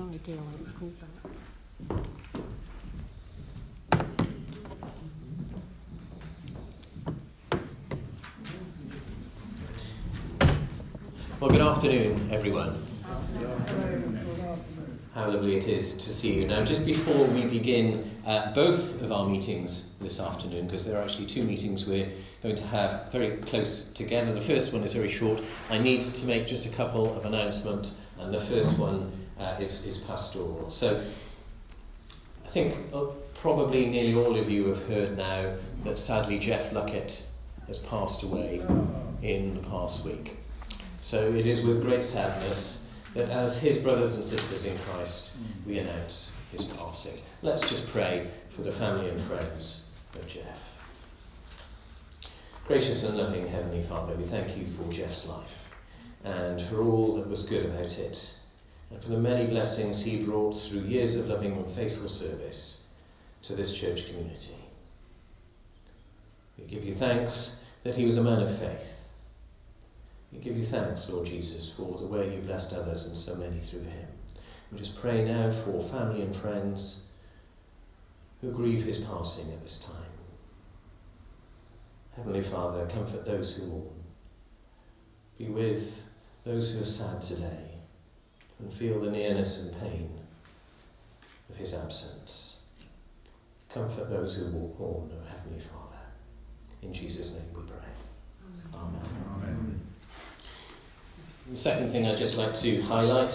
no idea why it's called. Well, good afternoon, everyone. How lovely it is to see you. Now, just before we begin uh, both of our meetings this afternoon, because there are actually two meetings we're going to have very close together. The first one is very short. I need to make just a couple of announcements, and the first one uh, is, is pastoral. So, I think uh, probably nearly all of you have heard now that sadly Jeff Luckett has passed away in the past week. So it is with great sadness that as his brothers and sisters in Christ, we announce his passing. Let's just pray for the family and friends of Jeff. Gracious and loving Heavenly Father, we thank you for Jeff's life and for all that was good about it, and for the many blessings he brought through years of loving and faithful service to this church community. We give you thanks that he was a man of faith we give you thanks, Lord Jesus, for the way you blessed others and so many through him. We just pray now for family and friends who grieve his passing at this time. Heavenly Father, comfort those who mourn. Be with those who are sad today and feel the nearness and pain of his absence. Comfort those who will mourn, O Heavenly Father. In Jesus' name we pray. Amen. Amen. The second thing I'd just like to highlight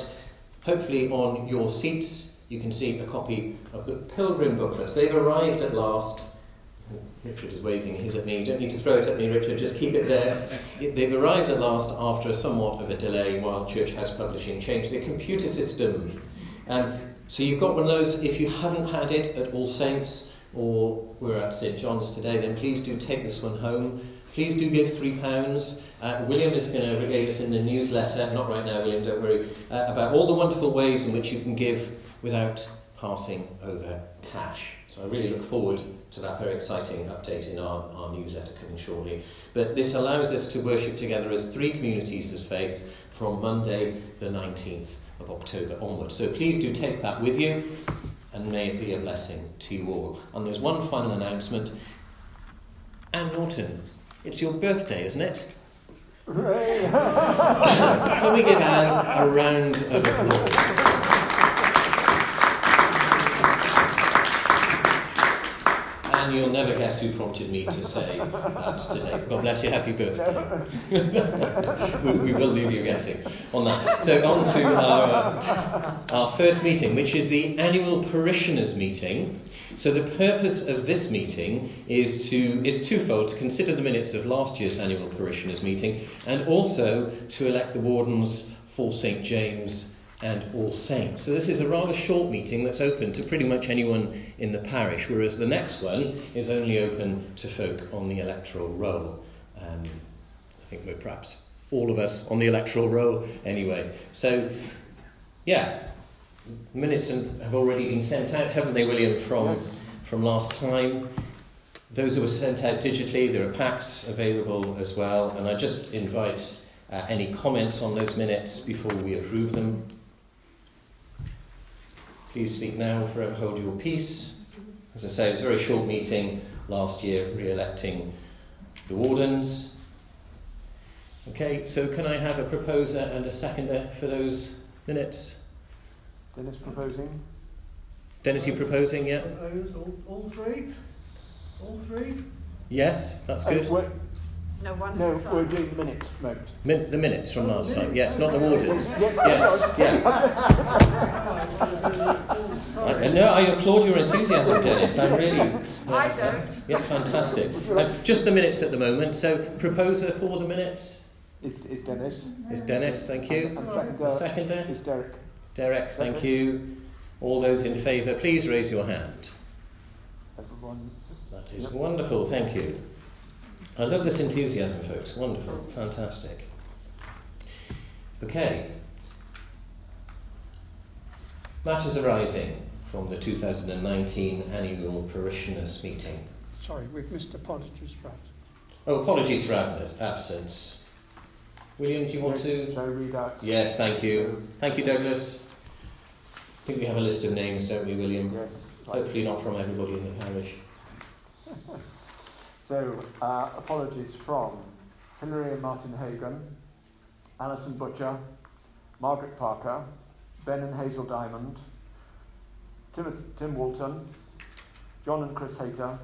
hopefully, on your seats, you can see a copy of the Pilgrim booklets. They've arrived at last. Richard is waving his at me. You don't need to throw it at me, Richard, just keep it there. They've arrived at last after somewhat of a delay while Church House Publishing changed their computer system. Um, so you've got one of those, if you haven't had it at All Saints or we're at St John's today, then please do take this one home. Please do give £3. Uh, William is going to regale us in the newsletter, not right now, William, don't worry, uh, about all the wonderful ways in which you can give without passing over cash. So I really look forward to that very exciting update in our, our newsletter coming shortly. But this allows us to worship together as three communities of faith from Monday, the 19th of October onwards. So please do take that with you and may it be a blessing to you all. And there's one final announcement. Anne Norton it's your birthday, isn't it? Can we give Anne a round of applause? And you'll never guess who prompted me to say that today. God bless you, happy birthday. we, we, will leave you guessing on that. So, on to our, uh, our first meeting, which is the annual parishioners meeting. So the purpose of this meeting is to is twofold: to consider the minutes of last year's annual parishioners meeting, and also to elect the wardens for St James and All Saints. So this is a rather short meeting that's open to pretty much anyone in the parish, whereas the next one is only open to folk on the electoral roll. Um, I think we're perhaps all of us on the electoral roll anyway. So, yeah, minutes have already been sent out, haven't they, William, from, yes. from last time? Those that were sent out digitally, there are packs available as well, and I just invite uh, any comments on those minutes before we approve them. Please speak now or forever hold your peace. As I say, it was a very short meeting last year, re electing the wardens. Okay, so can I have a proposer and a seconder for those minutes? Dennis proposing? Dennis, you proposing, yeah? Propose all, all three? All three? Yes, that's good. Uh, no, one no, we're doing the minutes, Moment. Min- the minutes from last time. Yes, not the wardens. Yes, yes, yeah. I, no, I applaud your enthusiasm, Dennis. I'm really. I don't. Yeah, fantastic. Uh, just the minutes at the moment. So, proposer for the minutes is, is Dennis. Is Dennis? Thank you. And seconder, seconder is Derek. Derek, thank you. All those in favour, please raise your hand. Everyone. That is yep. wonderful, thank you. I love this enthusiasm, folks. Wonderful, fantastic. Okay. Matters arising from the 2019 annual parishioners meeting. Sorry, we've missed apologies for absence. Oh, apologies for absence. William, do you want to? Shall I read out? Yes, thank you. Thank you, Douglas. I think we have a list of names, don't we, William? Yes. Hopefully not from everybody in the parish. So, uh, apologies from Hilary and Martin Hagan, Alison Butcher, Margaret Parker, Ben and Hazel Diamond, Timothy, Tim Walton, John and Chris Hayter,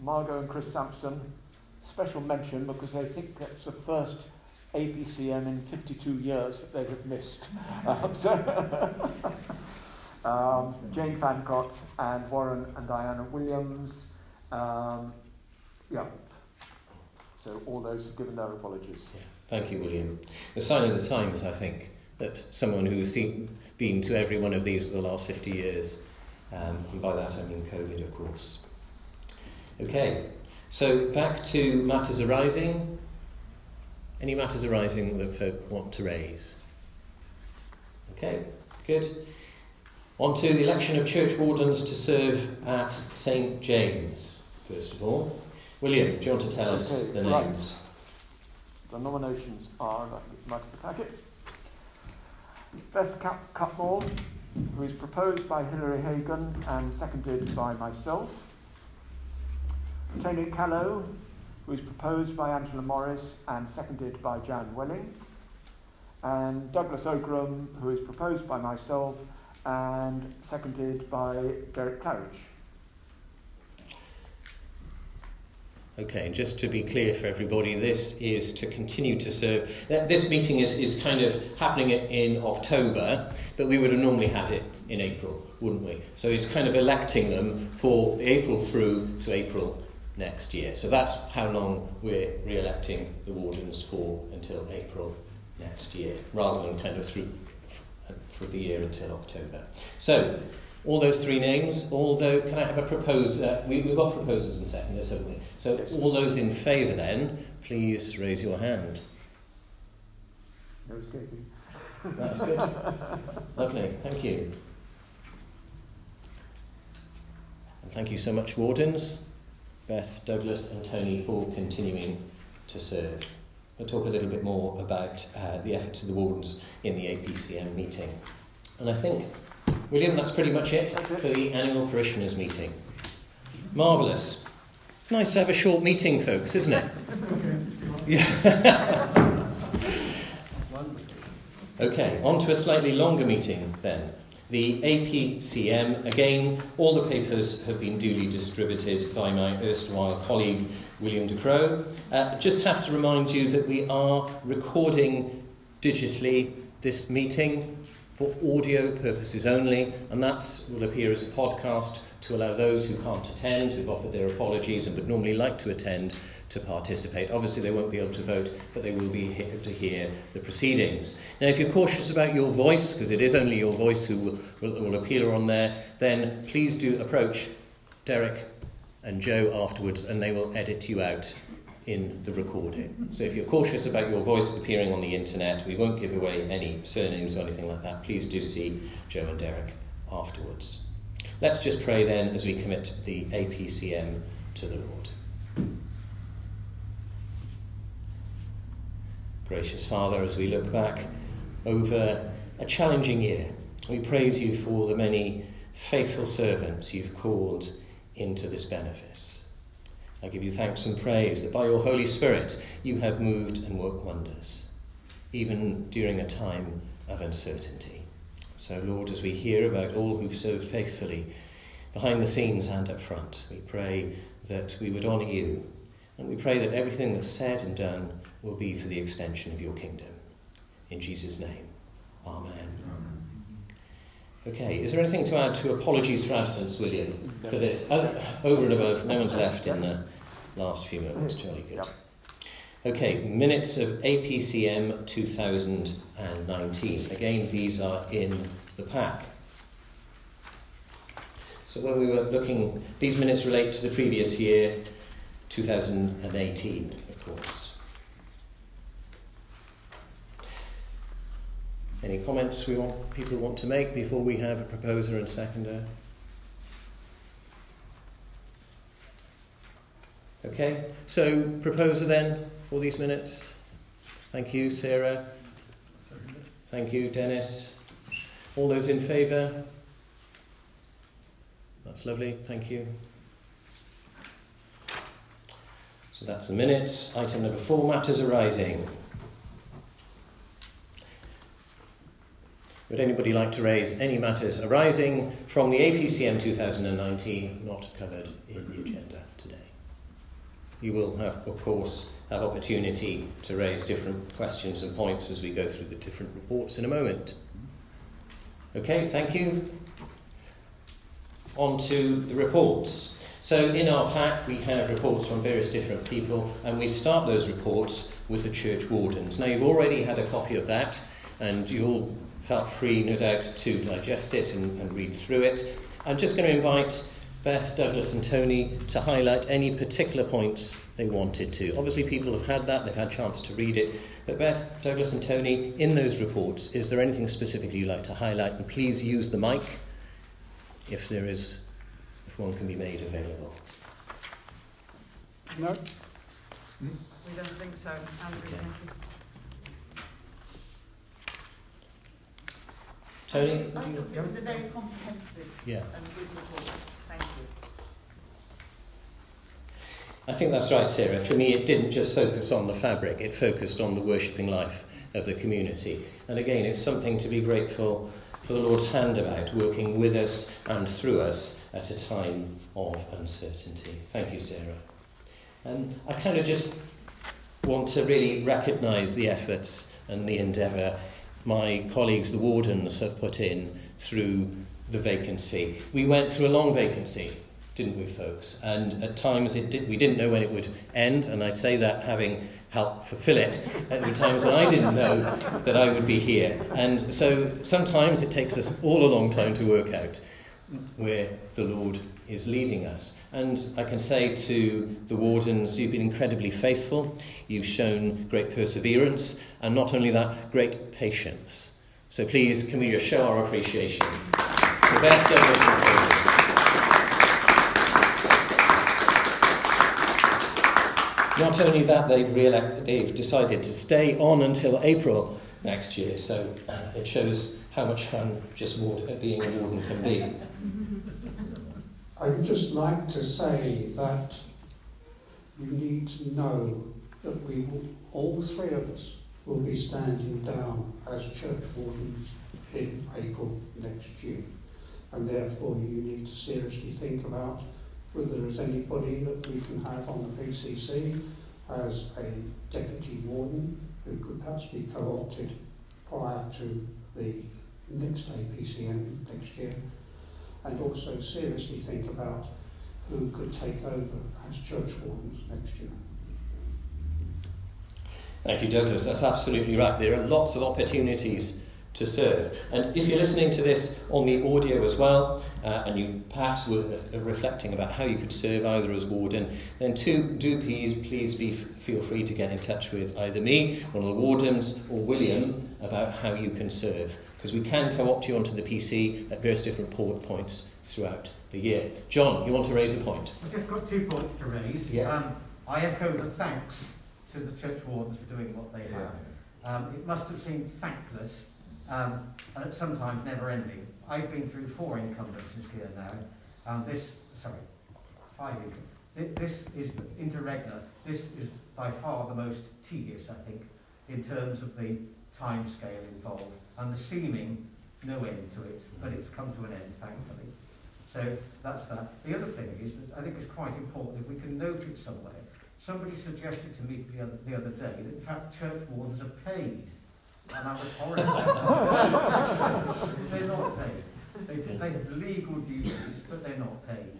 Margot and Chris Sampson. Special mention because I think that's the first APCM in 52 years that they have missed. Um, so um, Jane Fancott and Warren and Diana Williams. Um, yeah. So all those have given their apologies. Thank you, William. The sign of the times, I think, that someone who's seen, been to every one of these for the last 50 years, um, and by that I mean COVID, of course. Okay, so back to matters arising. Any matters arising that folk want to raise? Okay, good. On to the election of church wardens to serve at St James, first of all. William, do you want to tell us Okay, the right. names? The nominations are, uh, if I can get them out of the packet, Beth Cap- Cutmore, who is proposed by Hilary Hagan and seconded by myself. Tony Callow, who is proposed by Angela Morris and seconded by Jan Welling. And Douglas Ogram, who is proposed by myself and seconded by Derek Claridge. Okay, just to be clear for everybody, this is to continue to serve. This meeting is, is kind of happening in October, but we would have normally had it in April, wouldn't we? So it's kind of electing them for April through to April next year. So that's how long we're re electing the wardens for until April next year, rather than kind of through, through the year until October. So, all those three names, although, can I have a proposer? We, we've got proposers and seconders, haven't we? So, all those in favour then, please raise your hand. No escaping. That's good. Lovely, thank you. And thank you so much, Wardens, Beth, Douglas, and Tony, for continuing to serve. We'll talk a little bit more about uh, the efforts of the Wardens in the APCM meeting. And I think, William, that's pretty much it for the annual parishioners meeting. Marvellous. Nice to have a short meeting, folks, isn't it? Yeah. Okay, on to a slightly longer meeting then. The APCM, again, all the papers have been duly distributed by my erstwhile colleague William De Croo. Uh, just have to remind you that we are recording digitally this meeting for audio purposes only, and that will appear as a podcast to allow those who can't attend, who've offered their apologies and would normally like to attend, to participate. Obviously, they won't be able to vote, but they will be able to hear the proceedings. Now, if you're cautious about your voice, because it is only your voice who will, will, will appear on there, then please do approach Derek and Joe afterwards, and they will edit you out in the recording. So if you're cautious about your voice appearing on the internet, we won't give away any surnames or anything like that. Please do see Joe and Derek afterwards. Let's just pray then as we commit the APCM to the Lord. Gracious Father, as we look back over a challenging year, we praise you for the many faithful servants you've called into this benefice. I give you thanks and praise that by your Holy Spirit you have moved and worked wonders, even during a time of uncertainty. So, Lord, as we hear about all who've served faithfully behind the scenes and up front, we pray that we would honour you, and we pray that everything that's said and done will be for the extension of your kingdom. In Jesus' name, Amen. Okay, is there anything to add to apologies for absence, William, for this? Oh, over and above, no one's left in the last few moments. Mm. Jolly good. Okay, minutes of APCM 2019. Again, these are in the pack. So when we were looking, these minutes relate to the previous year, 2018, of course. Any comments we want people want to make before we have a proposer and seconder? Okay, so proposer then for these minutes. Thank you, Sarah. Thank you, Dennis. All those in favour? That's lovely, thank you. So that's the minutes. Item number four matters arising. Would anybody like to raise any matters arising from the APCM 2019 not covered in the agenda today? You will have, of course, have opportunity to raise different questions and points as we go through the different reports in a moment. Okay, thank you. On to the reports. So, in our pack, we have reports from various different people, and we start those reports with the church wardens. Now, you've already had a copy of that, and you all felt free, no doubt, to digest it and, and read through it. I'm just going to invite Beth, Douglas, and Tony to highlight any particular points they wanted to. Obviously, people have had that, they've had a chance to read it. But, Beth, Douglas, and Tony, in those reports, is there anything specifically you'd like to highlight? And please use the mic if there is, if one can be made available. No? Hmm? We don't think so. Andrew, Okay. thank you. Tony? I would you- it was a very comprehensive Yeah. and good report. Thank you. I think that's right, Sarah. For me, it didn't just focus on the fabric, it focused on the worshipping life of the community. And again, it's something to be grateful for the Lord's hand about, working with us and through us at a time of uncertainty. Thank you, Sarah. And I kind of just want to really recognise the efforts and the endeavour my colleagues, the wardens, have put in through the vacancy. We went through a long vacancy, didn't we, folks? And at times it did, we didn't know when it would end, and I'd say that having helped fulfill it. There were times when I didn't know that I would be here. And so sometimes it takes us all a long time to work out where the Lord is leading us. And I can say to the wardens, you've been incredibly faithful, you've shown great perseverance, and not only that, great patience. So please, can we just show our appreciation Beth Douglas. Not only that, they've, reelect- they've decided to stay on until April next year, so uh, it shows how much fun just ward- being a warden can be. I would just like to say that you need to know that we will, all three of us will be standing down as church wardens in April next year. And therefore you need to seriously think about whether there is anybody that we can have on the PCC as a deputy warden who could perhaps be co-opted prior to the next APCM next year and also seriously think about who could take over as church wardens next year. Thank you, Douglas. That's absolutely right. There are lots of opportunities to serve. And if you're listening to this on the audio as well, uh, and you perhaps were uh, reflecting about how you could serve either as warden, then too, do please, please be, feel free to get in touch with either me, one of the wardens, or William about how you can serve. Because we can co-opt you onto the PC at various different port points throughout the year. John, you want to raise a point? I've just got two points to raise. Yeah. Um, I echo the thanks to the church wardens for doing what they have. Um, it must have seemed thankless um, and at sometimes never ending. I've been through four incumbencies here now. Um, this, sorry, five This is the interregna. This is by far the most tedious, I think, in terms of the time scale involved and the seeming no end to it, but it's come to an end, thankfully. So that's that. The other thing is that I think it's quite important if we can note it somewhere. Somebody suggested to me the other, the other day that in fact church wardens are paid. And I was horrified. they're not paid. They, they have legal duties, but they're not paid.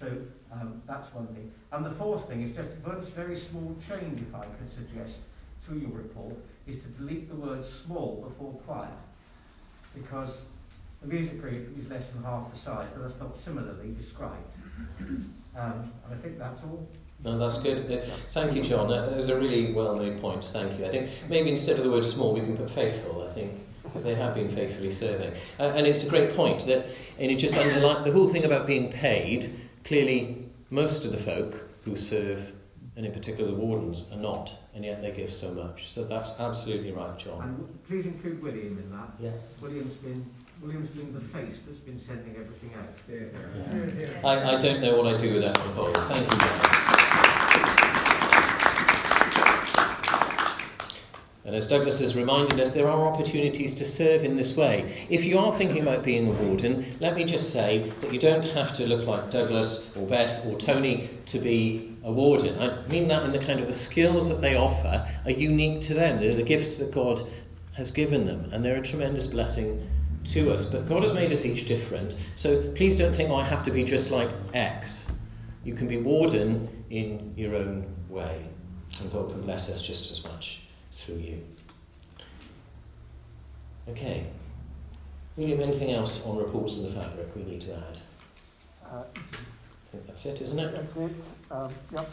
So um, that's one thing. And the fourth thing is just a very- very small change, if I could suggest, to your report, is to delete the word small before quiet Because the music group is less than half the size, but that's not similarly described. Um, and I think that's all. No, that's good. Uh, Thank you, John. Uh, was a really well made point. Thank you. I think maybe instead of the word small, we can put faithful, I think, because they have been faithfully serving. Uh, and it's a great point that, and it just underlines the whole thing about being paid. Clearly, most of the folk who serve and in particular the wardens, are not, and yet they give so much. So that's absolutely right, John. And please include William in that. Yeah. William's been William's been the face that's been sending everything out. Yeah. I, I don't know what I do without the bottles. Thank you. And as Douglas has reminded us, there are opportunities to serve in this way. If you are thinking about being a warden, let me just say that you don't have to look like Douglas or Beth or Tony to be a warden. I mean that in the kind of the skills that they offer are unique to them. They're the gifts that God has given them, and they're a tremendous blessing to us. But God has made us each different. So please don't think, oh, I have to be just like X. You can be warden in your own way, and God can bless us just as much through you. Okay. William, anything else on reports of the fabric we need to add? Uh, that's it, isn't it? that's it. Um, yep.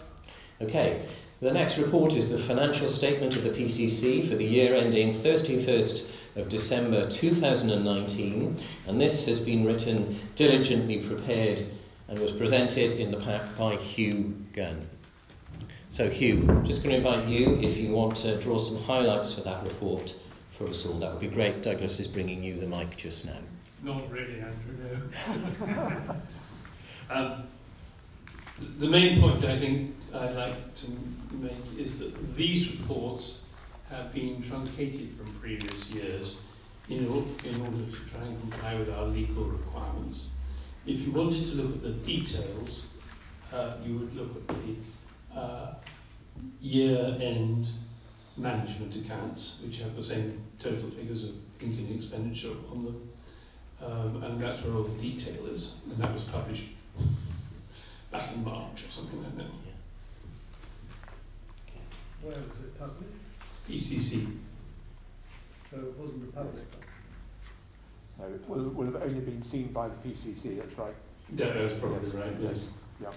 Okay. The next report is the financial statement of the PCC for the year ending 31st of December 2019, and this has been written, diligently prepared, and was presented in the pack by Hugh Gunn. So, Hugh, just going to invite you if you want to draw some highlights for that report for us all. That would be great. Douglas is bringing you the mic just now. Not really, Andrew, no. um, the main point I think I'd like to make is that these reports have been truncated from previous years in, order to try and comply with our legal requirements. If you wanted to look at the details, uh, you would look at the uh, year-end management accounts, which have the same total figures of income and expenditure on them. Um, and that's where all the detail is. And that was published back in March or something like that. Where was it published? PCC. So it wasn't a public. No, it will, will have only been seen by the PCC, that's right. Yeah, that's probably right. Yes. Yeah.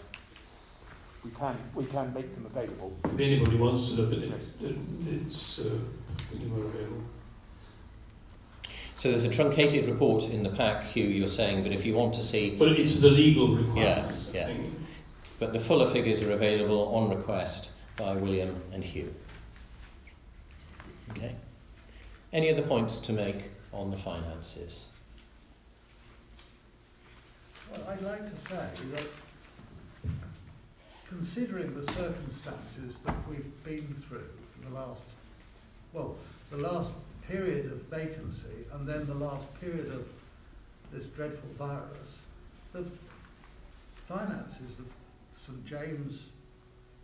We can, we can make them available. If anybody wants to look at it, it it's uh, available. So, there's a truncated report in the pack, Hugh, you're saying, but if you want to see But it's the legal requirements. Yes, yeah. But the fuller figures are available on request by William and Hugh. Okay. Any other points to make on the finances? Well, I'd like to say that considering the circumstances that we've been through for the last, well, the last period of vacancy and then the last period of this dreadful virus, the finances of St James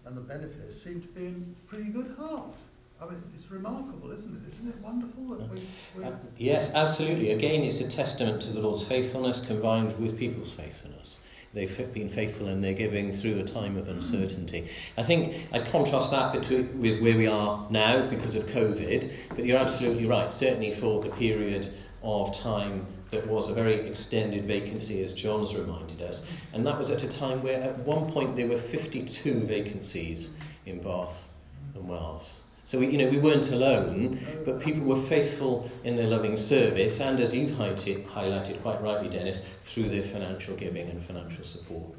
and the benefice seem to be in pretty good heart. I mean, it's remarkable, isn't it? Isn't it wonderful that we... Uh, yes, absolutely. Again, it's a testament to the Lord's faithfulness combined with people's faithfulness. They've been faithful in their giving through a time of uncertainty. I think I'd contrast that between, with where we are now because of COVID, but you're absolutely right. Certainly for the period of time that was a very extended vacancy, as John's reminded us, and that was at a time where at one point there were 52 vacancies in Bath and Wells. So we, you know, we weren't alone, but people were faithful in their loving service, and as you've highlighted, highlighted quite rightly, Dennis, through their financial giving and financial support.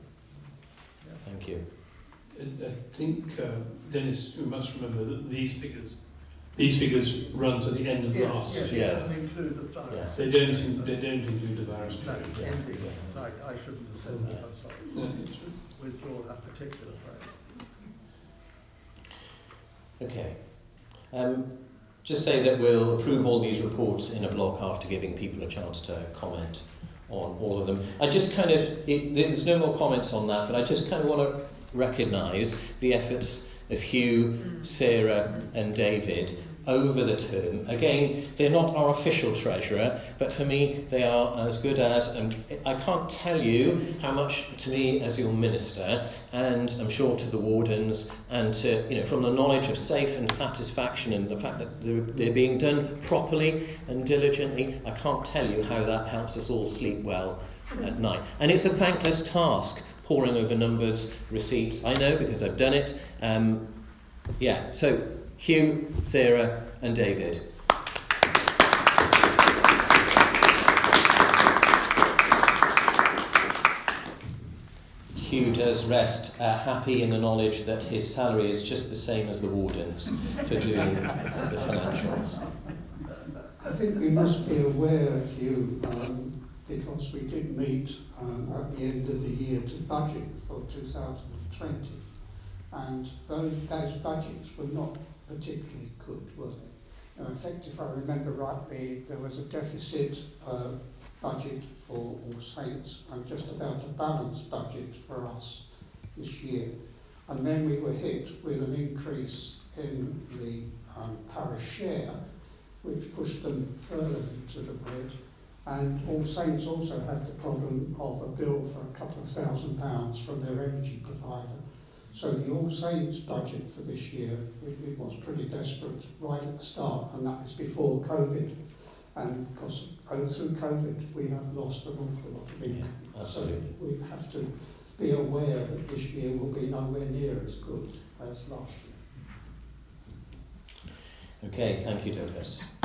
Thank you. I think, uh, Dennis, you must remember that these figures, these figures run to the end of yes, last yes, year. it doesn't include the virus. Yeah. They don't, in- they don't include the virus No, period. Yeah. ending. Right, I shouldn't have said that, I'm sorry. Yeah. Withdraw that particular phrase. Okay. Um, just say that we'll approve all these reports in a block after giving people a chance to comment on all of them. I just kind of, it, there's no more comments on that, but I just kind of want to recognise the efforts of Hugh, Sarah, and David over the term. Again, they're not our official treasurer, but for me, they are as good as, and I can't tell you how much to me as your minister, and I'm sure to the wardens, and to, you know, from the knowledge of safe and satisfaction and the fact that they're, they're being done properly and diligently, I can't tell you how that helps us all sleep well at night. And it's a thankless task, poring over numbers, receipts. I know because I've done it. Um, yeah, so Hugh, Sarah, and David. Hugh does rest uh, happy in the knowledge that his salary is just the same as the warden's for doing the financials. I think we must be aware, Hugh, um, because we did meet um, at the end of the year to budget for 2020, and those, those budgets were not particularly good, they? Uh, in fact, if I remember rightly, there was a deficit uh, budget for All Saints and just about a balanced budget for us this year. And then we were hit with an increase in the um, parish share, which pushed them further into the red. And All Saints also had the problem of a bill for a couple of thousand pounds from their energy provider. So the All Saints budget for this year, it, it was pretty desperate right at the start, and that was before COVID. And because oh, through COVID, we have lost an awful lot of income. Yeah, absolutely. So we have to be aware that this year will be nowhere near as good as last year. Okay, thank you, Douglas.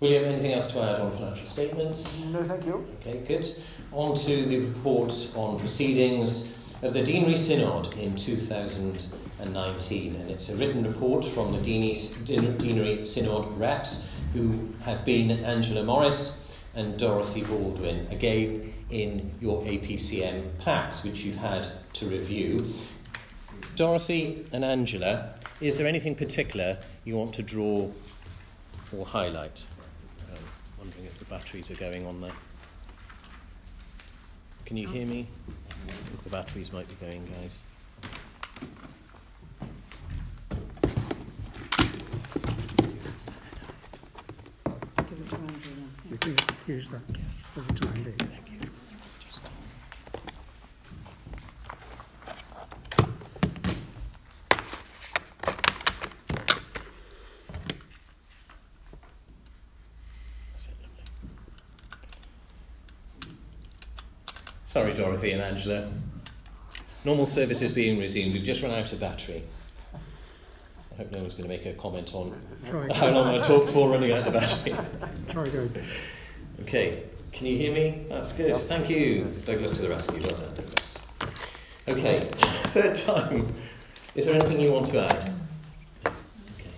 William, anything else to add on financial statements? No, thank you. Okay, good. On to the report on proceedings of the Deanery Synod in 2019. And it's a written report from the Deanery Synod reps who have been Angela Morris and Dorothy Baldwin, again in your APCM packs, which you've had to review. Dorothy and Angela, is there anything particular you want to draw or highlight? Um, wondering if the batteries are going on there. Can you hear me? I think the batteries might be going, guys. Give it to Andrew then. We can use that for the time being. Thank you. Just- That's it, lovely. Sorry, Dorothy and Angela. Normal service is being resumed. We've just run out of battery. I hope no one's going to make a comment on Try, how long I talk for running out of battery. try again. Okay, can you hear me? That's good. Yep. Thank you, Douglas to the rescue. Well done, Douglas. Okay, third time. Is there anything you want to add? Okay.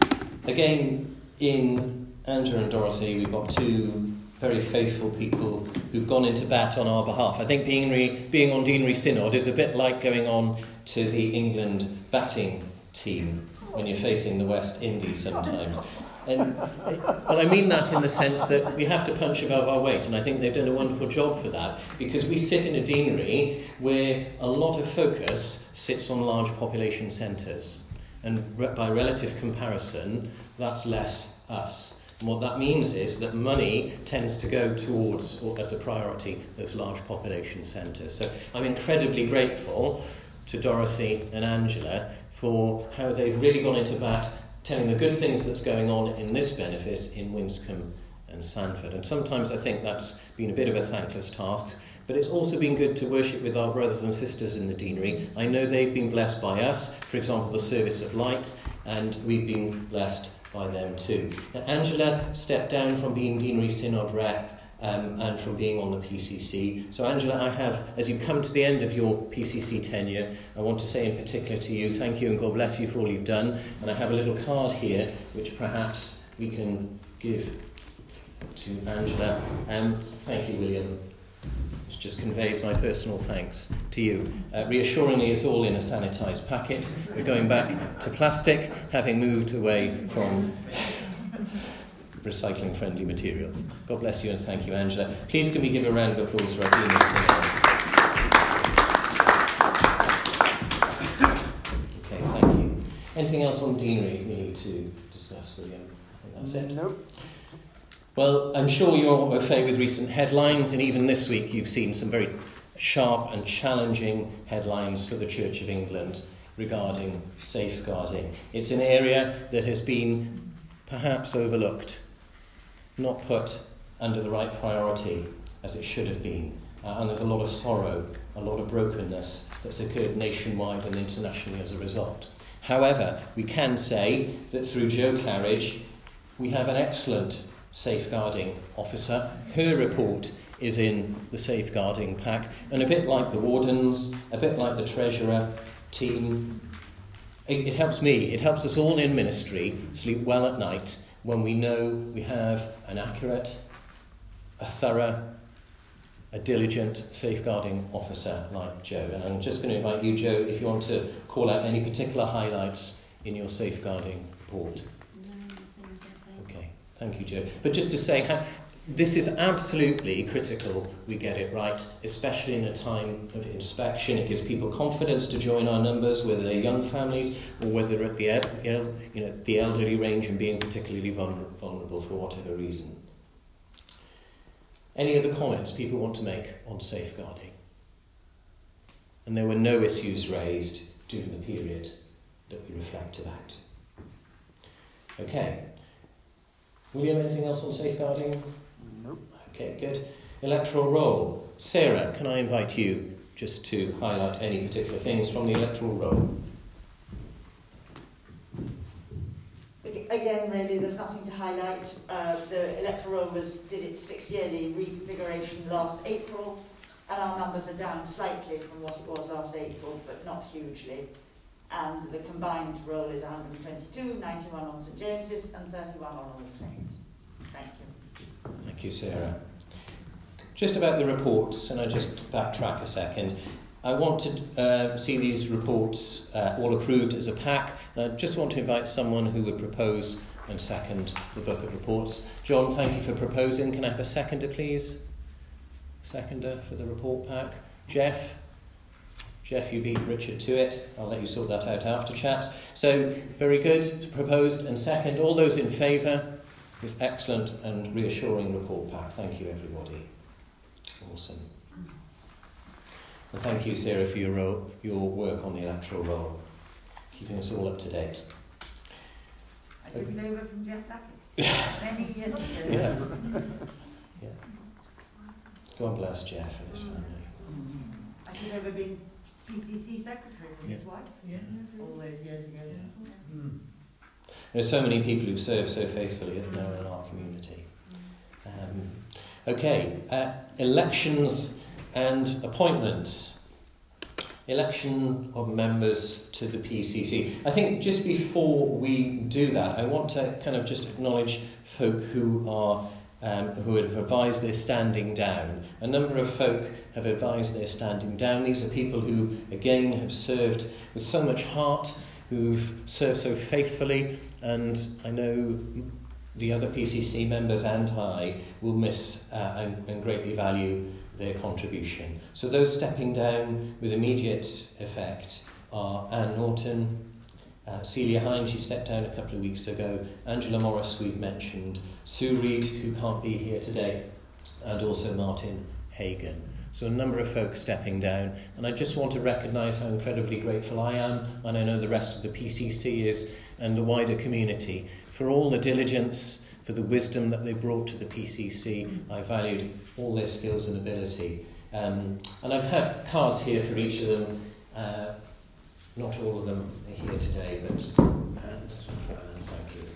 Uh, again, in Andrew and Dorothy, we've got two very faithful people who've gone into bat on our behalf. I think being, being on Deanery Synod is a bit like going on to the England batting team when you're facing the West Indies sometimes. And well, I mean that in the sense that we have to punch above our weight, and I think they've done a wonderful job for that because we sit in a deanery where a lot of focus sits on large population centres, and re- by relative comparison, that's less us. And what that means is that money tends to go towards, or as a priority, those large population centres. So I'm incredibly grateful to Dorothy and Angela for how they've really gone into bat telling the good things that's going on in this benefice in Winscombe and Sandford. And sometimes I think that's been a bit of a thankless task, but it's also been good to worship with our brothers and sisters in the deanery. I know they've been blessed by us, for example, the service of light, and we've been blessed by them too. Now, Angela stepped down from being deanery synod rep um, and from being on the PCC. So, Angela, I have, as you come to the end of your PCC tenure, I want to say in particular to you, thank you and God bless you for all you've done. And I have a little card here, which perhaps we can give to Angela. Um, thank you, William. Just conveys my personal thanks to you. Uh, reassuringly, it's all in a sanitised packet. We're going back to plastic, having moved away from recycling friendly materials. God bless you and thank you, Angela. Please can we give a round of applause for our Okay, thank you. Anything else on deanery we need to discuss, William? I think that's it. Nope. Well, I'm sure you're au fait with recent headlines, and even this week you've seen some very sharp and challenging headlines for the Church of England regarding safeguarding. It's an area that has been perhaps overlooked, not put under the right priority as it should have been. Uh, and there's a lot of sorrow, a lot of brokenness that's occurred nationwide and internationally as a result. However, we can say that through Joe Claridge, we have an excellent safeguarding officer. Her report is in the safeguarding pack, and a bit like the wardens, a bit like the treasurer team, it, it helps me, it helps us all in ministry sleep well at night when we know we have an accurate, a thorough, a diligent safeguarding officer like Joe. And I'm just going to invite you, Joe, if you want to call out any particular highlights in your safeguarding report. Thank you, Joe. But just to say, this is absolutely critical we get it right, especially in a time of inspection. It gives people confidence to join our numbers, whether they're young families or whether they're at the, el- you know, the elderly range and being particularly vulnerable for whatever reason. Any other comments people want to make on safeguarding? And there were no issues raised during the period that we reflect about. Okay. William, anything else on safeguarding? Nope. Okay, good. Electoral roll. Sarah, can I invite you just to highlight any particular things from the electoral roll? Again, really, there's nothing to highlight. Uh, the electoral roll was, did its six yearly reconfiguration last April, and our numbers are down slightly from what it was last April, but not hugely. And the combined roll is 122, 91 on St James's, and 31 on All Saints. Thank you. Thank you, Sarah. Just about the reports, and I just backtrack a second. I want to uh, see these reports uh, all approved as a pack. And I just want to invite someone who would propose and second the book of reports. John, thank you for proposing. Can I have a seconder, please? Seconder for the report pack. Jeff? Jeff, you beat Richard to it. I'll let you sort that out after, chaps. So, very good. Proposed and second. All those in favour? This excellent and reassuring report pack. Thank you, everybody. Awesome. And thank you, Sarah, for your, your work on the electoral roll, keeping us all up to date. I took it over from Jeff Duckett many years ago. Yeah. yeah. God bless Jeff and his family. I took over being PCC secretary with his wife Yeah. all those years ago. Yeah. Mm. There are so many people who serve so faithfully at now in our community. Um, okay, uh, elections and appointments. Election of members to the PCC. I think just before we do that, I want to kind of just acknowledge folk who are um, who have advised their standing down. A number of folk have advised their standing down. These are people who, again, have served with so much heart, who've served so faithfully, and I know the other PCC members and I will miss uh, and, and greatly value their contribution. So those stepping down with immediate effect are Anne Norton, uh, Celia Hine, she stepped down a couple of weeks ago, Angela Morris, we've mentioned, Sue Reed, who can't be here today, and also Martin Hagan. So a number of folks stepping down, and I just want to recognise how incredibly grateful I am, and I know the rest of the PCC is, and the wider community, for all the diligence, for the wisdom that they brought to the PCC. I valued all their skills and ability. Um, and I have cards here for each of them. Uh, not all of them are here today, but Anne, this one for Anne, thank you.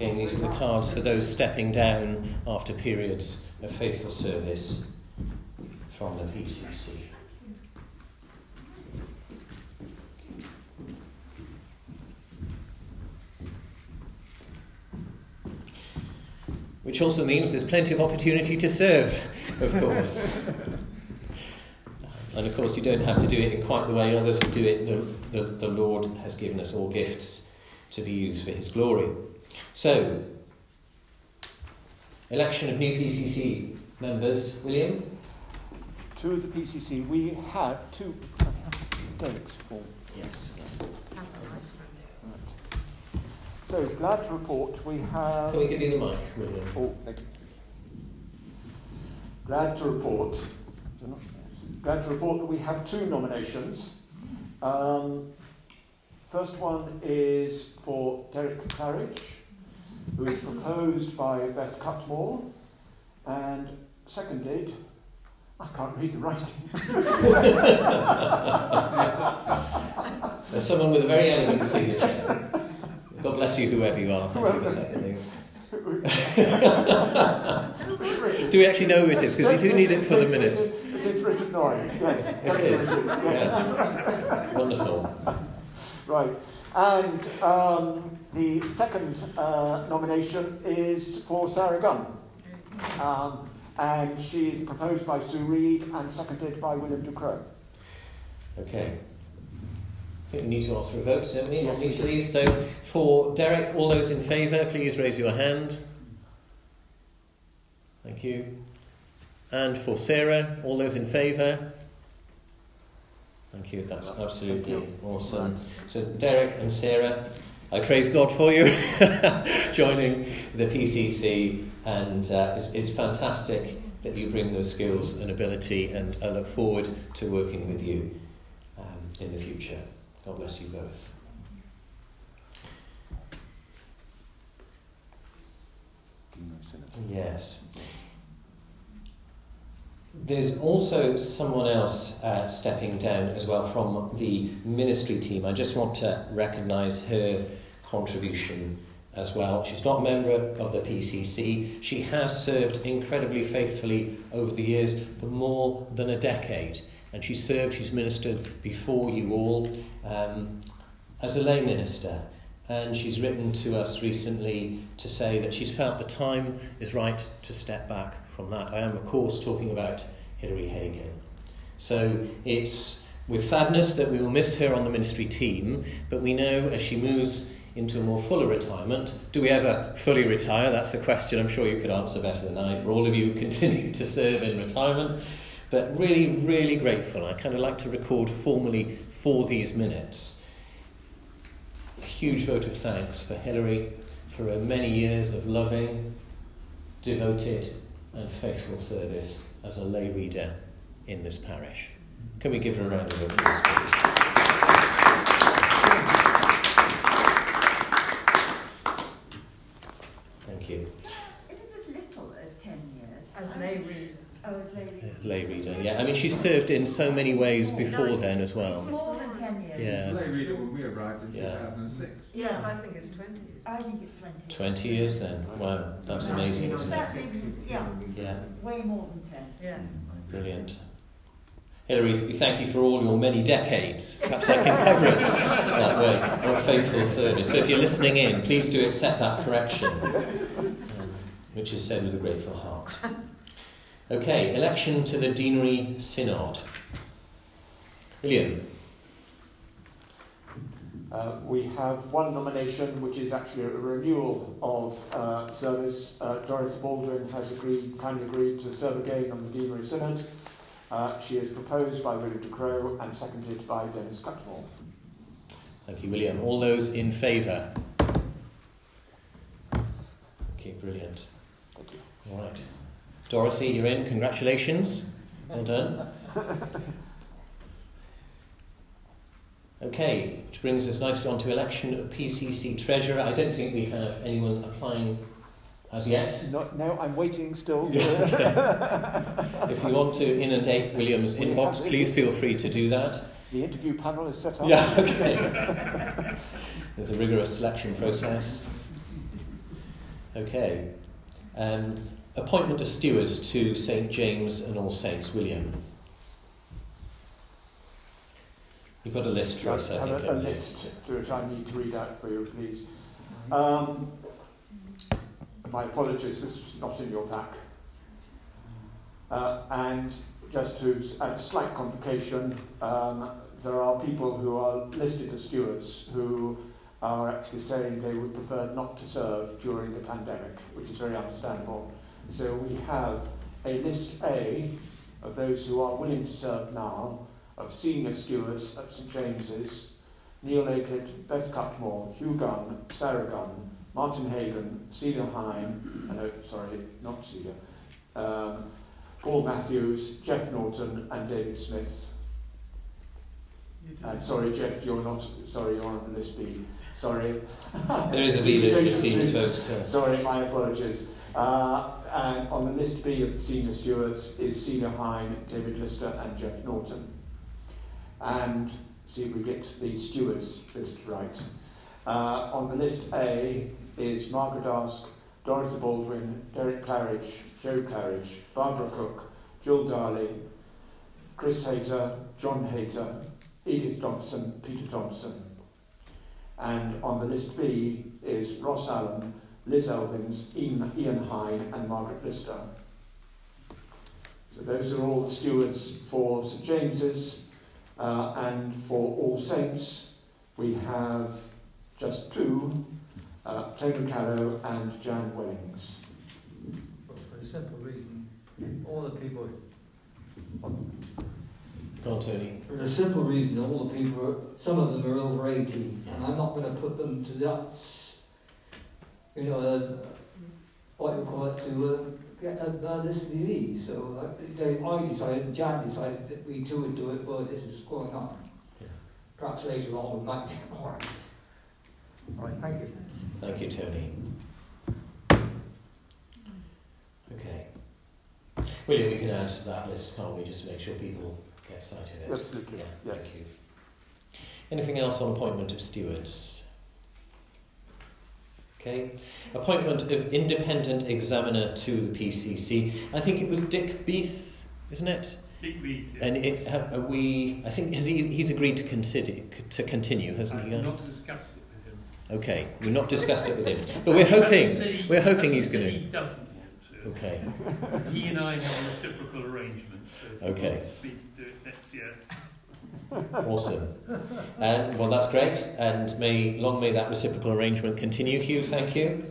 Again, these are the cards for those stepping down after periods of faithful service from the PCC. Which also means there's plenty of opportunity to serve, of course. and of course, you don't have to do it in quite the way others do it. The, the, the Lord has given us all gifts to be used for His glory. So, election of new PCC members. William? To the PCC, we have two. Derek's form. Yes. Right. So, glad to report we have. Can we give you the mic, William? Oh, thank you. Glad to report. Glad to report that we have two nominations. Um, first one is for Derek Claridge, who is proposed by Beth Cutmore, and seconded. I can't read the writing. There's someone with a very elegant signature. God bless you, whoever you are. Thank you for Whoever. seconding. Do we actually know who it is? Because we do need it for the minutes. It is Richard Noy, yes. It is. Yes. Yeah. Wonderful. Right. And um, the second uh, nomination is for Sarah Gunn. Um, and she is proposed by Sue Reed and seconded by William Ducrow. Okay. I think we need to ask for a vote, don't we, Yes, on each of these? So, for Derek, all those in favour, please raise your hand. Thank you. And for Sarah, all those in favour? Thank you, that's absolutely you. awesome. So, Derek and Sarah, I praise God for you joining the PCC, and uh, it's, it's fantastic that you bring those skills and ability, and I look forward to working with you um, in the future. God bless you both. Yes. There's also someone else uh, stepping down as well from the ministry team. I just want to recognise her contribution as well. She's not a member of the PCC. She has served incredibly faithfully over the years for more than a decade. And she served, she's ministered before you all um, as a lay minister. And she's written to us recently to say that she's felt the time is right to step back from that. I am, of course, talking about Hilary Hagan. So it's with sadness that we will miss her on the ministry team, but we know as she moves into a more fuller retirement, do we ever fully retire? That's a question I'm sure you could answer better than I for all of you who continue to serve in retirement. But really, really grateful. I kind of like to record formally for these minutes a huge vote of thanks for Hilary for her many years of loving, devoted, and faithful service as a lay reader in this parish. Can we give her a round of applause, please? Thank you. Is it as little as 10 years? As lay reader. Oh, as lay reader. Lay reader, yeah. I mean, she served in so many ways before then as well. More than 10 years? Yeah. Lay reader when we arrived in Yeah. 2006. Yes, I think it's 20. I think it's 20. 20 years then. Wow, that's amazing, isn't it? Yeah, Yeah, way more than 10. Yes. brilliant. Hilary, we thank you for all your many decades. Perhaps I can cover it that way, of faithful service. So if you're listening in, please do accept that correction, um, which is said with a grateful heart. Okay, election to the Deanery Synod. William. Uh, we have one nomination, which is actually a renewal of uh, service. Uh, Doris Baldwin has agreed, kindly agreed to serve again on the Deanery Synod. Uh, she is proposed by William de Croo and seconded by Dennis Cutmore. Thank you, William. All those in favour? Okay, brilliant. Thank you. All right. Dorothy, you're in. Congratulations. Well done. Okay, which brings us nicely on to election of PCC Treasurer. I don't think we have anyone applying as yet. No, no I'm waiting still. If you want to inundate William's We inbox, please feel free to do that. the interview panel is set up. Yeah, okay. There's a rigorous selection process. Okay. Um, appointment of stewards to St James and All Saints, William. You've got a list for us, I have think. a, a list which I need to read out for you, please. Um, my apologies, this is not in your pack. Uh, and just to add a slight complication, um, there are people who are listed as stewards who are actually saying they would prefer not to serve during the pandemic, which is very understandable. So we have a list A of those who are willing to serve now, of senior stewards at St James's, Neil Aitken, Beth Cutmore, Hugh Gunn, Sarah Gunn, Martin Hagan, Celia Hine, uh, no, sorry, not Celia, um, Paul Matthews, Jeff Norton, and David Smith. You do. Sorry, Jeff, you're not, sorry, you're on the list B. Sorry. There is a B list, it seems, folks. uh, Sorry, my apologies. Uh, and on the list B of the senior stewards is Celia Hine, David Lister, and Jeff Norton. And see if we get the stewards list right. Uh, on the list A is Margaret Ask, Doris Baldwin, Derek Claridge, Joe Claridge, Barbara Cook, Jill Darley, Chris Hayter, John Hayter, Edith Thompson, Peter Thompson. And on the list B is Ross Allen, Liz Elvins, Ian, Ian Hine, and Margaret Lister. So those are all the stewards for St James's, uh, and for All Saints we have just two, uh, Tony Callow and Jan Wellings. Well, for a simple reason, all the people, Go on, Tony. for the simple reason, all the people, are, some of them are over 80, and I'm not going to put them to that, you know, uh, what you call it, to uh, get uh, uh, this disease. So uh, they, I decided, Jan decided that we two would do it, well, this is going on. Yeah. Perhaps later on we might get more. All right, thank you. Thank you, Tony. Okay. William, we can add to that list, can't we, just to make sure people get sight of it? Absolutely, Yeah, yes. thank you. Anything else on appointment of stewards? Okay. Appointment of independent examiner to the PCC. I think it was Dick Beath, isn't it? Big read. And it, have, we? I think has he, he's agreed to consider to continue, hasn't he? Uh, I've not discussed it with him. Okay, we've not discussed it with him, but we're hoping. we're hoping he's gonna- He doesn't want to. Okay. He and I have a reciprocal arrangement. So Okay. to do it next year. Awesome. And well, that's great. And may long may that reciprocal arrangement continue. Hugh, thank you.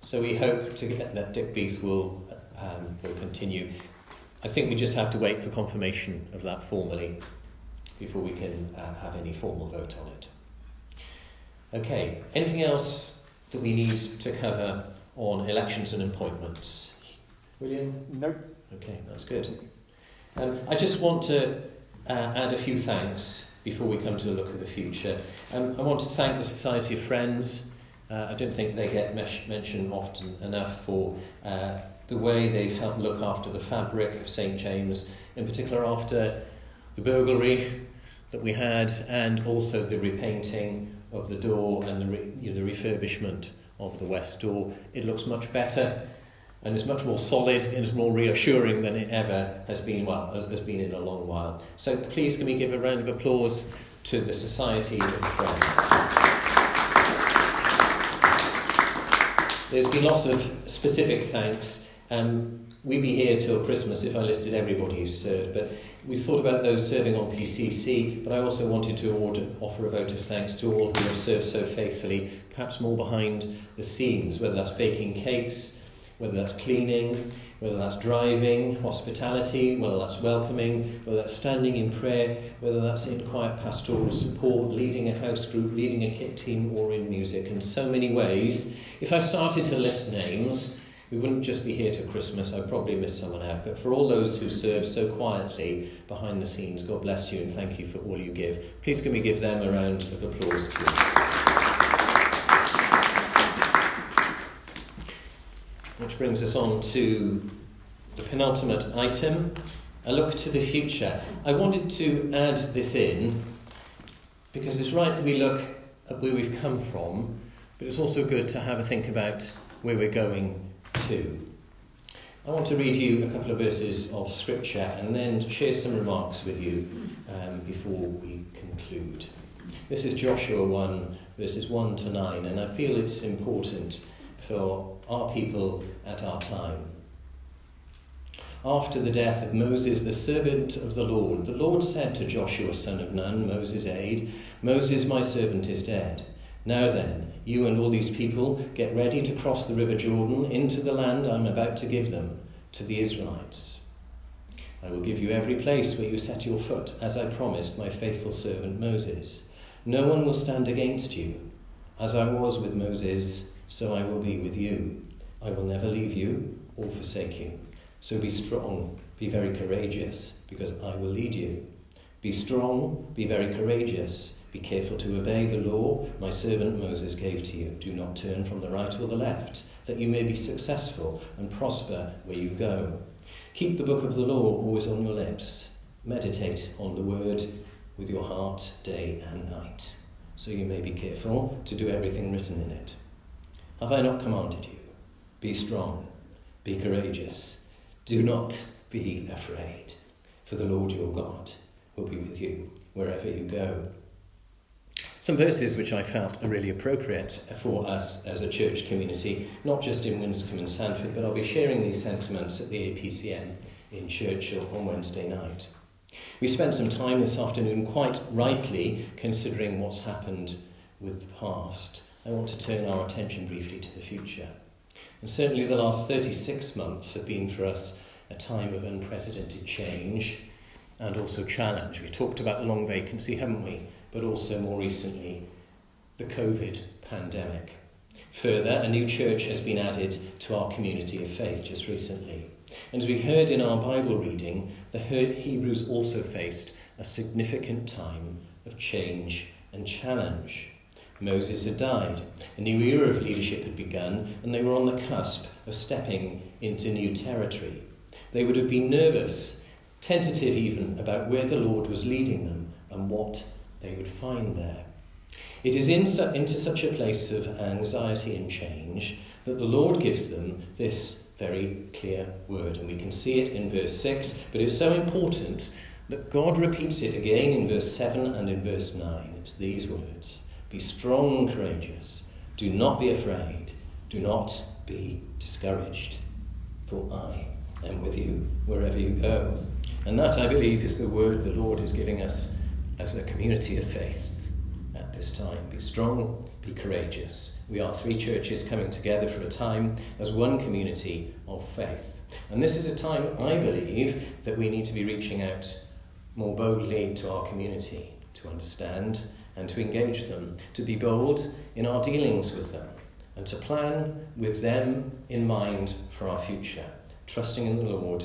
So we hope to get that Dick Beath will um, will continue. I think we just have to wait for confirmation of that formally before we can uh, have any formal vote on it. Okay. Anything else that we need to cover on elections and appointments? William. No. Okay, that's good. Um, I just want to uh, add a few thanks before we come to a look at the future. Um, I want to thank the Society of Friends. Uh, I don't think they get mesh- mentioned often enough for uh, the way they've helped look after the fabric of St James, in particular after the burglary that we had, and also the repainting of the door and the, re- you know, the refurbishment of the west door. It looks much better and it's much more solid and it's more reassuring than it ever has been, well, has, has been in a long while. So please can we give a round of applause to the Society of Friends. There's been lots of specific thanks. Um, we'd be here till Christmas if I listed everybody who's served, but we thought about those serving on PCC, but I also wanted to offer a vote of thanks to all who have served so faithfully, perhaps more behind the scenes, whether that's baking cakes, whether that's cleaning, whether that's driving, hospitality, whether that's welcoming, whether that's standing in prayer, whether that's in quiet pastoral support, leading a house group, leading a kit team, or in music. In so many ways, if I started to list names, we wouldn't just be here till Christmas, I'd probably miss someone out. But for all those who serve so quietly behind the scenes, God bless you and thank you for all you give. Please can we give them a round of applause too? Brings us on to the penultimate item a look to the future. I wanted to add this in because it's right that we look at where we've come from, but it's also good to have a think about where we're going to. I want to read you a couple of verses of scripture and then share some remarks with you um, before we conclude. This is Joshua 1, verses 1 to 9, and I feel it's important for our people at our time. After the death of Moses, the servant of the Lord, the Lord said to Joshua, son of Nun, Moses' aide, Moses, my servant, is dead. Now then, you and all these people get ready to cross the river Jordan into the land I'm about to give them, to the Israelites. I will give you every place where you set your foot, as I promised my faithful servant Moses. No one will stand against you. As I was with Moses, so I will be with you. I will never leave you or forsake you. So be strong, be very courageous, because I will lead you. Be strong, be very courageous. Be careful to obey the law my servant Moses gave to you. Do not turn from the right or the left, that you may be successful and prosper where you go. Keep the book of the law always on your lips. Meditate on the word with your heart day and night, so you may be careful to do everything written in it. Have I not commanded you? Be strong, be courageous, do not be afraid, for the Lord your God will be with you wherever you go. Some verses which I felt are really appropriate for us as a church community, not just in Winscombe and Sandford, but I'll be sharing these sentiments at the APCM in Churchill on Wednesday night. We spent some time this afternoon, quite rightly, considering what's happened with the past. I want to turn our attention briefly to the future. And certainly the last 36 months have been for us a time of unprecedented change and also challenge. We talked about the long vacancy, haven't we? But also more recently, the COVID pandemic. Further, a new church has been added to our community of faith just recently. And as we heard in our Bible reading, the Hebrews also faced a significant time of change and challenge. Moses had died, a new era of leadership had begun, and they were on the cusp of stepping into new territory. They would have been nervous, tentative even, about where the Lord was leading them and what they would find there. It is in su- into such a place of anxiety and change that the Lord gives them this very clear word. And we can see it in verse 6, but it's so important that God repeats it again in verse 7 and in verse 9. It's these words Be strong and courageous. Do not be afraid. Do not be discouraged. For I am with you wherever you go. And that, I believe, is the word the Lord is giving us as a community of faith at this time. Be strong, be courageous. We are three churches coming together for a time as one community of faith. And this is a time, I believe, that we need to be reaching out more boldly to our community to understand and to engage them, to be bold in our dealings with them, and to plan with them in mind for our future, trusting in the Lord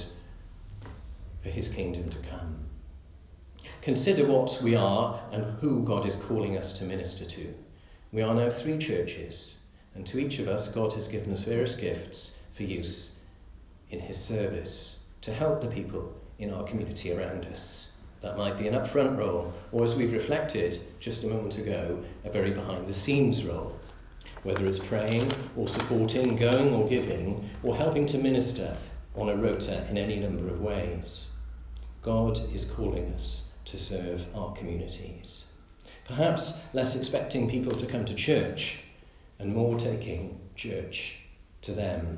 for his kingdom to come. Consider what we are and who God is calling us to minister to. We are now three churches, and to each of us, God has given us various gifts for use in His service to help the people in our community around us. That might be an upfront role, or as we've reflected just a moment ago, a very behind the scenes role. Whether it's praying or supporting, going or giving, or helping to minister on a rota in any number of ways. God is calling us to serve our communities. Perhaps less expecting people to come to church and more taking church to them.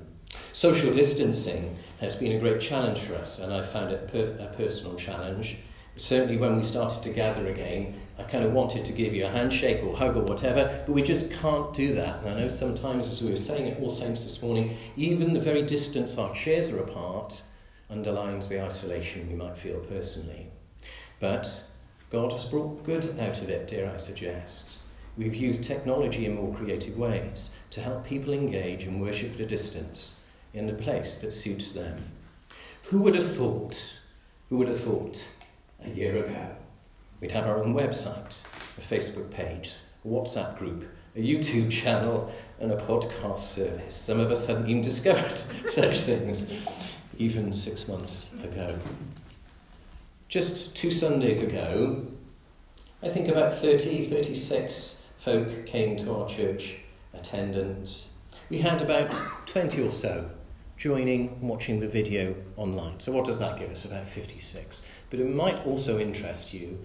Social distancing has been a great challenge for us, and I found it per- a personal challenge. Certainly, when we started to gather again, I kind of wanted to give you a handshake or hug or whatever, but we just can't do that. And I know sometimes, as we were saying at All Saints this morning, even the very distance our chairs are apart underlines the isolation we might feel personally. But God has brought good out of it, dare I suggest. We've used technology in more creative ways to help people engage and worship at a distance in a place that suits them. Who would have thought, who would have thought a year ago we'd have our own website, a Facebook page, a WhatsApp group, a YouTube channel, and a podcast service? Some of us hadn't even discovered such things even six months ago. Just two Sundays ago, I think about 30, 36 folk came to our church attendance. We had about 20 or so joining and watching the video online. So, what does that give us? About 56. But it might also interest you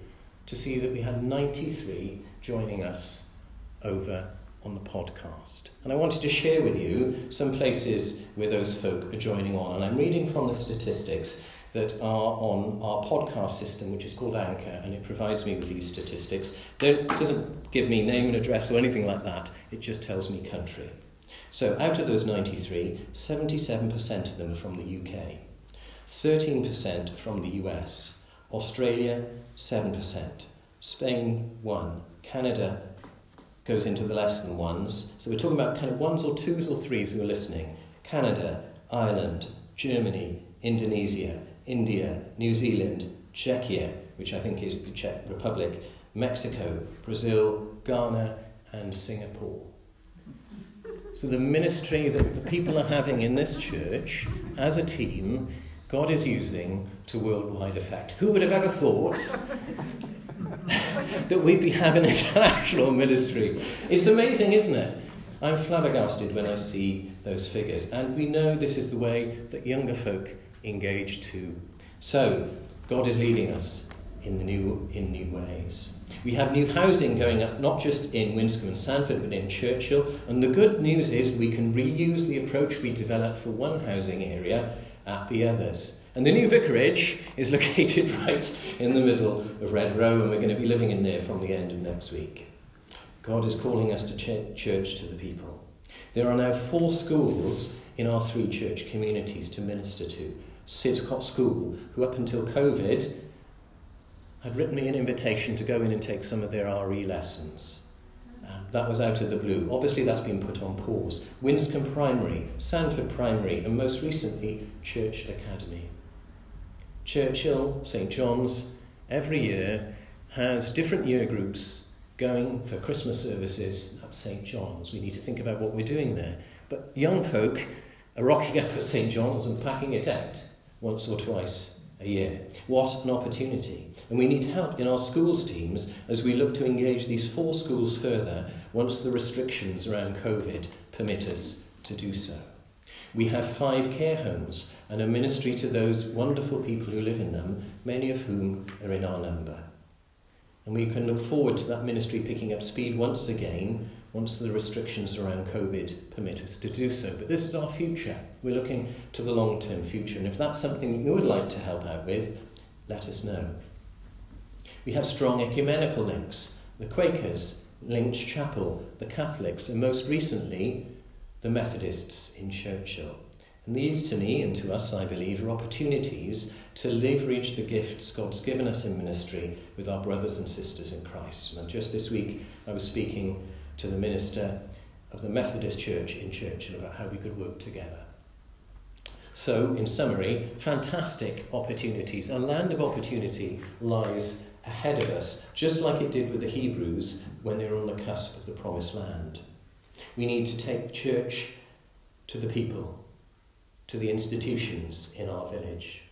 to see that we had 93 joining us over on the podcast. And I wanted to share with you some places where those folk are joining on. And I'm reading from the statistics that are on our podcast system, which is called Anchor, and it provides me with these statistics. It doesn't give me name and address or anything like that, it just tells me country. So out of those 93, 77% of them are from the UK, 13% from the US, Australia 7%, Spain 1, Canada goes into the less than ones. So we're talking about kind of ones or twos or threes who are listening. Canada, Ireland, Germany, Indonesia, India, New Zealand, Czechia, which I think is the Czech Republic, Mexico, Brazil, Ghana, and Singapore. So the ministry that the people are having in this church as a team, God is using to worldwide effect. Who would have ever thought that we'd be having international ministry? It's amazing, isn't it? I'm flabbergasted when I see those figures, and we know this is the way that younger folk engage too. So, God is leading us in new, in new ways. We have new housing going up, not just in Winscombe and Sandford, but in Churchill. And the good news is we can reuse the approach we developed for one housing area at the others. And the new vicarage is located right in the middle of Redrow, and we're going to be living in there from the end of next week. God is calling us to ch- church to the people. There are now four schools in our three church communities to minister to. Sidcot School, who up until COVID had written me an invitation to go in and take some of their RE lessons. Um, that was out of the blue. Obviously, that's been put on pause. Winscombe Primary, Sandford Primary, and most recently, Churchill Academy. Churchill, St John's, every year has different year groups going for Christmas services at St John's. We need to think about what we're doing there. But young folk are rocking up at St John's and packing it out once or twice a year. What an opportunity. And we need help in our schools teams as we look to engage these four schools further once the restrictions around COVID permit us to do so. We have five care homes and a ministry to those wonderful people who live in them, many of whom are in our number. And we can look forward to that ministry picking up speed once again, once the restrictions around COVID permit us to do so. But this is our future. We're looking to the long term future. And if that's something you would like to help out with, let us know. We have strong ecumenical links the Quakers, Lynch Chapel, the Catholics, and most recently, the Methodists in Churchill. And these, to me and to us, I believe, are opportunities to leverage the gifts God's given us in ministry with our brothers and sisters in Christ. And just this week, I was speaking to the minister of the Methodist Church in Churchill about how we could work together. So, in summary, fantastic opportunities. A land of opportunity lies ahead of us, just like it did with the Hebrews when they were on the cusp of the promised land. We need to take church to the people, to the institutions in our village.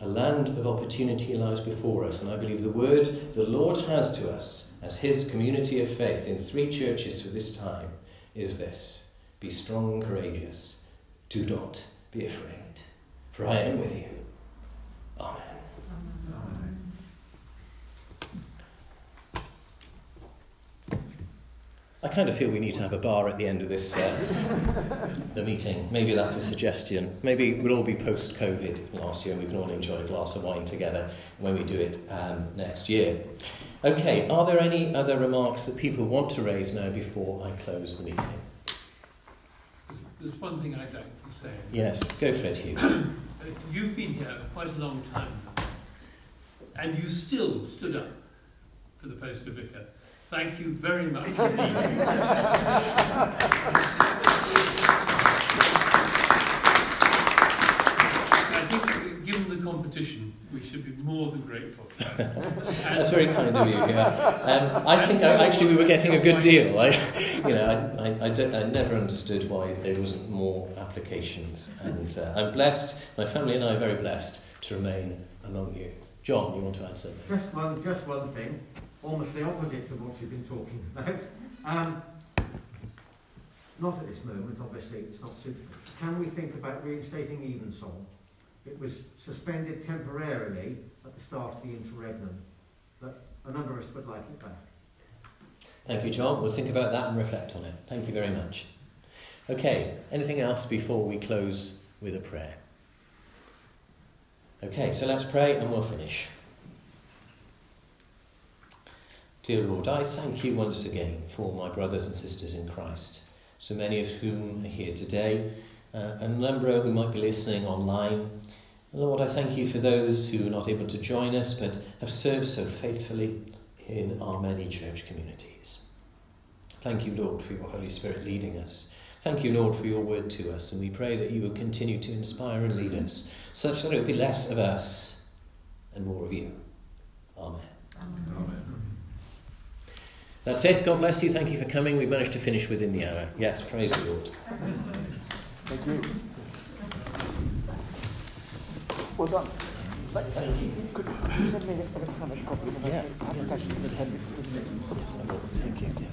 A land of opportunity lies before us, and I believe the word the Lord has to us as His community of faith in three churches for this time is this Be strong and courageous, do not be afraid, for I am with you. Amen. I kind of feel we need to have a bar at the end of this uh, the meeting. Maybe that's a suggestion. Maybe we'll all be post-COVID last year, and we can all enjoy a glass of wine together when we do it um, next year. Okay, are there any other remarks that people want to raise now before I close the meeting? There's one thing I'd like to say. Yes, go for it, Hugh. Uh, You've been here quite a long time, and you still stood up for the post of vicar. Thank you very much indeed. I think, given the competition, we should be more than grateful. That's very kind of you. Yeah. Um, I think I, actually we were getting a good deal. I, you know, I, I, I, don't, I never understood why there wasn't more applications, and uh, I'm blessed. My family and I are very blessed to remain among you. John, you want to add something? Just one, just one thing, almost the opposite to what you've been talking about. Um, not at this moment, obviously, it's not suitable. Can we think about reinstating Evensong? It was suspended temporarily at the start of the interregnum, but a number of us would like it back. Thank you, John. We'll think about that and reflect on it. Thank you very much. Okay, anything else before we close with a prayer? Okay, so let's pray and we'll finish. Dear Lord, I thank you once again for my brothers and sisters in Christ, so many of whom are here today, uh, and a number who might be listening online. Lord, I thank you for those who are not able to join us but have served so faithfully in our many church communities. Thank you, Lord, for your Holy Spirit leading us. Thank you, Lord, for your word to us, and we pray that you will continue to inspire and lead us, such that it will be less of us and more of you. Amen. Amen. That's it. God bless you. Thank you for coming. We've managed to finish within the hour. Yes, praise the Lord. Thank you. Well done. Thank uh, you. Could you send me electronic copy of the Yeah. Thank you.